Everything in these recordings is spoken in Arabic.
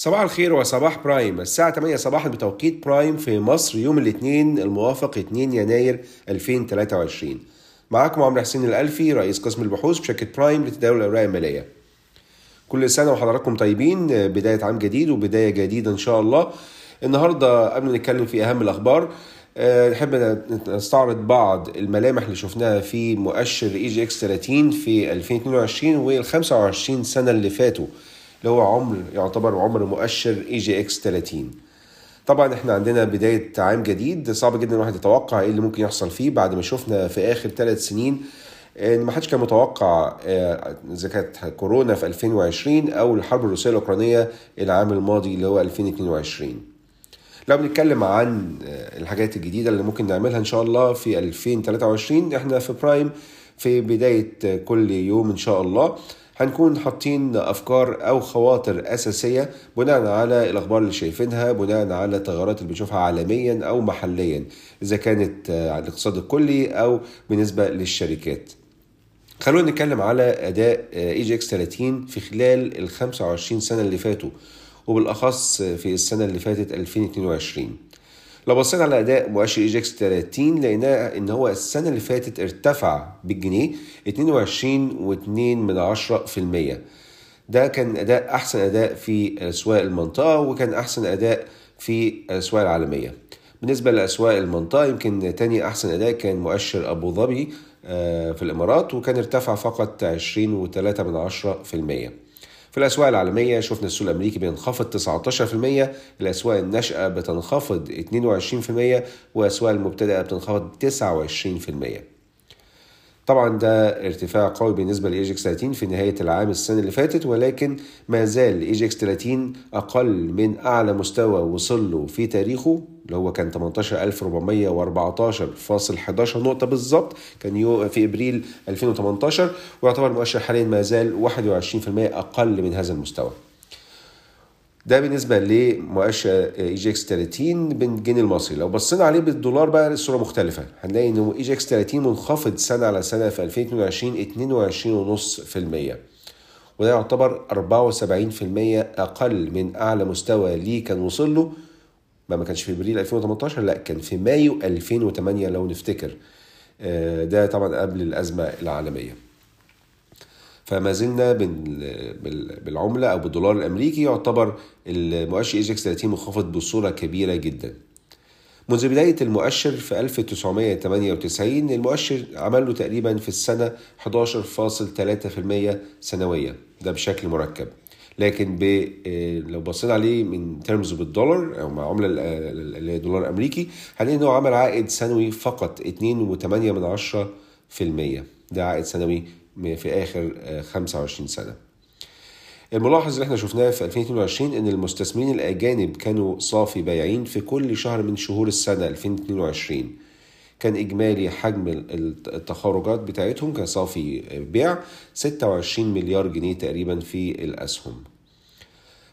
صباح الخير وصباح برايم. الساعة 8 صباحا بتوقيت برايم في مصر يوم الاثنين الموافق 2 يناير 2023 معاكم عمرو حسين الألفي رئيس قسم البحوث بشركة برايم لتداول الأوراق المالية. كل سنة وحضراتكم طيبين بداية عام جديد وبداية جديدة إن شاء الله. النهاردة قبل ما نتكلم في أهم الأخبار آه، نحب نستعرض بعض الملامح اللي شفناها في مؤشر EGX 30 في 2022 وال 25 سنة اللي فاتوا. اللي هو عمر يعتبر عمر مؤشر EGX 30 طبعا إحنا عندنا بداية عام جديد صعب جدا الواحد يتوقع إيه اللي ممكن يحصل فيه بعد ما شفنا في آخر ثلاث سنين إن ما حدش كان متوقع آه، إذا كانت كورونا في 2020 أو الحرب الروسية الأوكرانية العام الماضي اللي هو 2022 لو بنتكلم عن آه، الحاجات الجديدة اللي ممكن نعملها إن شاء الله في 2023 إحنا في برايم في بداية كل يوم إن شاء الله. هنكون حاطين أفكار أو خواطر أساسية بناء على الأخبار اللي شايفينها بناء على التغيرات اللي بنشوفها عالميا أو محليا إذا كانت على الاقتصاد الكلي أو بالنسبة للشركات. خلونا نتكلم على أداء EGX 30 في خلال ال 25 سنة اللي فاتوا وبالأخص في السنة اللي فاتت 2022 لو بصينا على أداء مؤشر EGX 30 لقينا إن هو السنة اللي فاتت ارتفع بالجنيه 22.2 من 10% ده كان أداء أحسن أداء في أسواق المنطقة وكان أحسن أداء في الاسواق العالمية. بالنسبة لأسواق المنطقة يمكن تاني أحسن أداء كان مؤشر أبو ظبي آه، في الإمارات وكان ارتفع فقط 20.3 من 10% في الأسواق العالمية شفنا السوق الأمريكي بينخفض 19% الأسواق الناشئة بتنخفض 22% والأسواق المبتدئة بتنخفض 29% طبعا ده ارتفاع قوي بالنسبة ل EGX 30 في نهاية العام السنة اللي فاتت ولكن ما زال EGX 30 أقل من أعلى مستوى وصل له في تاريخه اللي هو كان 18414.11 نقطة بالظبط كان يو في إبريل 2018 ويعتبر المؤشر حاليا ما زال 21% أقل من هذا المستوى. ده بالنسبة لمؤشر EGX 30 بالجنيه المصري، لو بصينا عليه بالدولار بقى الصورة مختلفة، هنلاقي ان EGX 30 منخفض سنة على سنة في 2022 22.5% وده يعتبر 74% أقل من أعلى مستوى ليه كان وصل له. ما ما كانش في أبريل 2018 لأ كان في مايو 2008 لو نفتكر. آه، ده طبعا قبل الأزمة العالمية. فما زلنا بالعملة أو بالدولار الأمريكي يعتبر المؤشر إيجكس 30 منخفض بصورة كبيرة جدا. منذ بداية المؤشر في 1998 المؤشر عمل له تقريبا في السنة 11.3% سنويا. ده بشكل مركب. لكن ب آه، لو بصينا عليه من ترمز بالدولار أو مع عملة اللي هي دولار أمريكي هنلاقي إنه عمل عائد سنوي فقط 2.8 من عشرة في المية. ده عائد سنوي في آخر 25 آه، سنة. الملاحظ اللي إحنا شفناه في 2022 إن المستثمرين الأجانب كانوا صافي بايعين في كل شهر من شهور السنة 2022 كان إجمالي حجم التخارجات بتاعتهم كصافي بيع 26 مليار جنيه تقريبا في الأسهم. آه،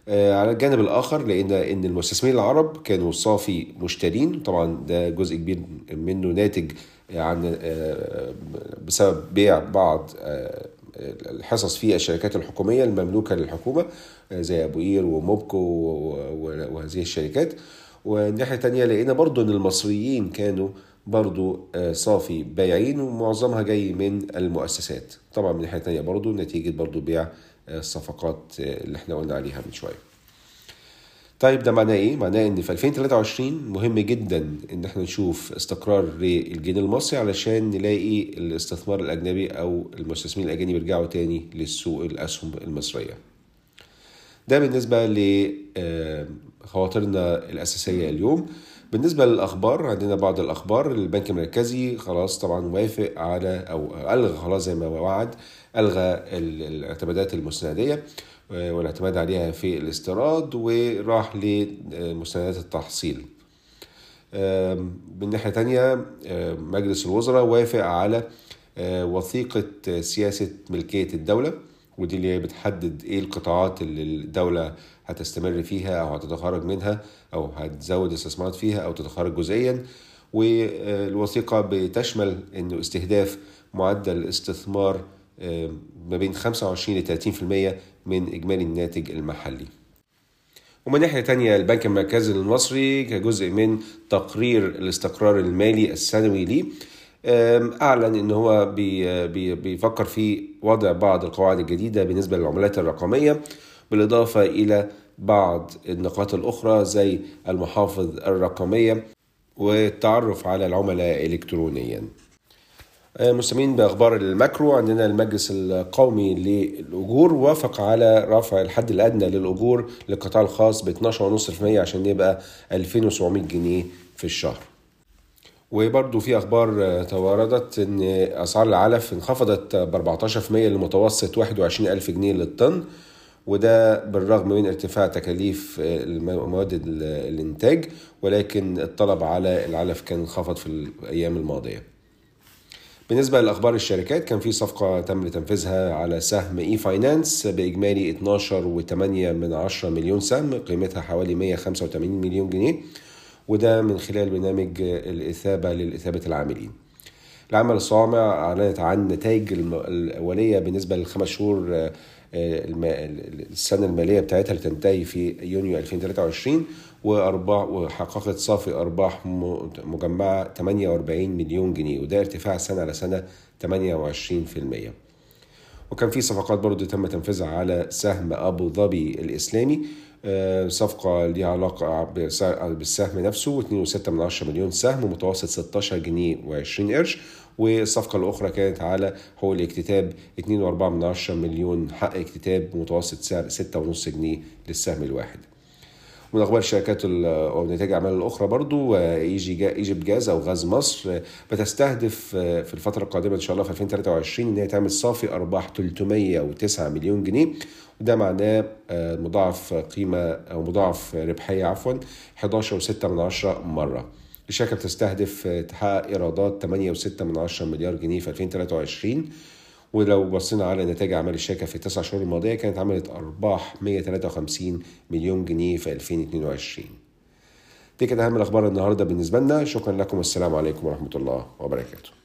على الجانب الآخر لقينا إن المستثمرين العرب كانوا صافي مشترين. طبعا ده جزء كبير منه ناتج عن آه، بسبب بيع بعض آه، الحصص في الشركات الحكومية المملوكة للحكومة زي أبو قير وموبكو وهذه الشركات. والناحية التانية لقينا برضو إن المصريين كانوا برضو آه، صافي بايعين ومعظمها جاي من المؤسسات. طبعا من ناحية تانية برضو نتيجة برضو بيع آه، الصفقات آه، اللي إحنا قلنا عليها من شوية طيب ده معناه إيه؟ معناه إن في 2023 مهم جدا إن إحنا نشوف استقرار للجنيه المصري علشان نلاقي الاستثمار الأجنبي أو المستثمرين الأجانب يرجعوا تاني للسوق الأسهم المصرية. ده بالنسبة لخواطرنا الأساسية اليوم. بالنسبة للأخبار عندنا بعض الأخبار. البنك المركزي خلاص طبعا وافق على أو ألغى خلاص زي ما وعد ألغى الاعتمادات المستندية آه، والاعتماد عليها في الاستيراد وراح لمستندات التحصيل. من ناحية تانية مجلس الوزراء وافق على آه، وثيقة سياسة ملكية الدولة. ودي اللي هي بتحدد إيه القطاعات اللي الدولة هتستمر فيها أو هتتخرج منها أو هتزود استثمارات فيها أو تتخرج جزئيا. والوثيقة بتشمل إنه استهداف معدل استثمار ما بين 25 ل 30% من إجمالي الناتج المحلي. ومن ناحية تانية البنك المركزي المصري كجزء من تقرير الاستقرار المالي السنوي ليه. أعلن إن هو بي بي بيفكر في وضع بعض القواعد الجديدة بالنسبة للعملات الرقمية بالإضافة إلى بعض النقاط الأخرى زي المحافظ الرقمية والتعرف على العملاء إلكترونيا. مستمعين بأخبار الماكرو عندنا المجلس القومي للأجور وافق على رفع الحد الأدنى للأجور للقطاع الخاص ب 12.5% عشان يبقى 2700 جنيه في الشهر. وبرضه في أخبار تواردت إن أسعار العلف انخفضت ب 14% لمتوسط 21000 جنيه للطن وده بالرغم من ارتفاع تكاليف مواد الإنتاج ولكن الطلب على العلف كان انخفض في الأيام الماضية. بالنسبة لأخبار الشركات كان في صفقة تم تنفيذها على سهم إي فاينانس بإجمالي 12.8 من 10 مليون سهم قيمتها حوالي 185 مليون جنيه. وده من خلال برنامج الإثابة للإثابة العاملين. العمل الصامع أعلنت عن نتائج الأولية بالنسبة للخمس شهور السنة المالية بتاعتها اللي تنتهي في يونيو 2023 وأرباح وحققت صافي أرباح مجمعة 48 مليون جنيه وده ارتفاع سنة على سنة 28% وكان في صفقات برضو تم تنفيذها على سهم أبو ظبي الإسلامي صفقة ليها علاقة بالسهم نفسه 2.6 من 10 مليون سهم متوسط 16 جنيه و20 قرش. والصفقة الأخرى كانت على حقوق الاكتتاب 2.4 من 10 مليون حق اكتتاب متوسط سعر 6.5 جنيه للسهم الواحد. من أخبار الشركات ونتائج الاعمال الأخرى برضو إيجي جا إيجيبت جاز أو غاز مصر بتستهدف في الفترة القادمة إن شاء الله في 2023 ان هي تعمل صافي أرباح 309 مليون جنيه. وده معناه مضاعف قيمة أو مضاعف ربحية عفوا 11.6 من 10 مرة. الشركة بتستهدف تحقق إيرادات 8.6 من 10 مليار جنيه في 2023 ولو بصينا على نتائج أعمال الشركة في التسع شهور الماضية كانت عملت أرباح 153 مليون جنيه في 2022 دي كانت أهم الأخبار النهارده بالنسبة لنا. شكرا لكم. والسلام عليكم ورحمة الله وبركاته.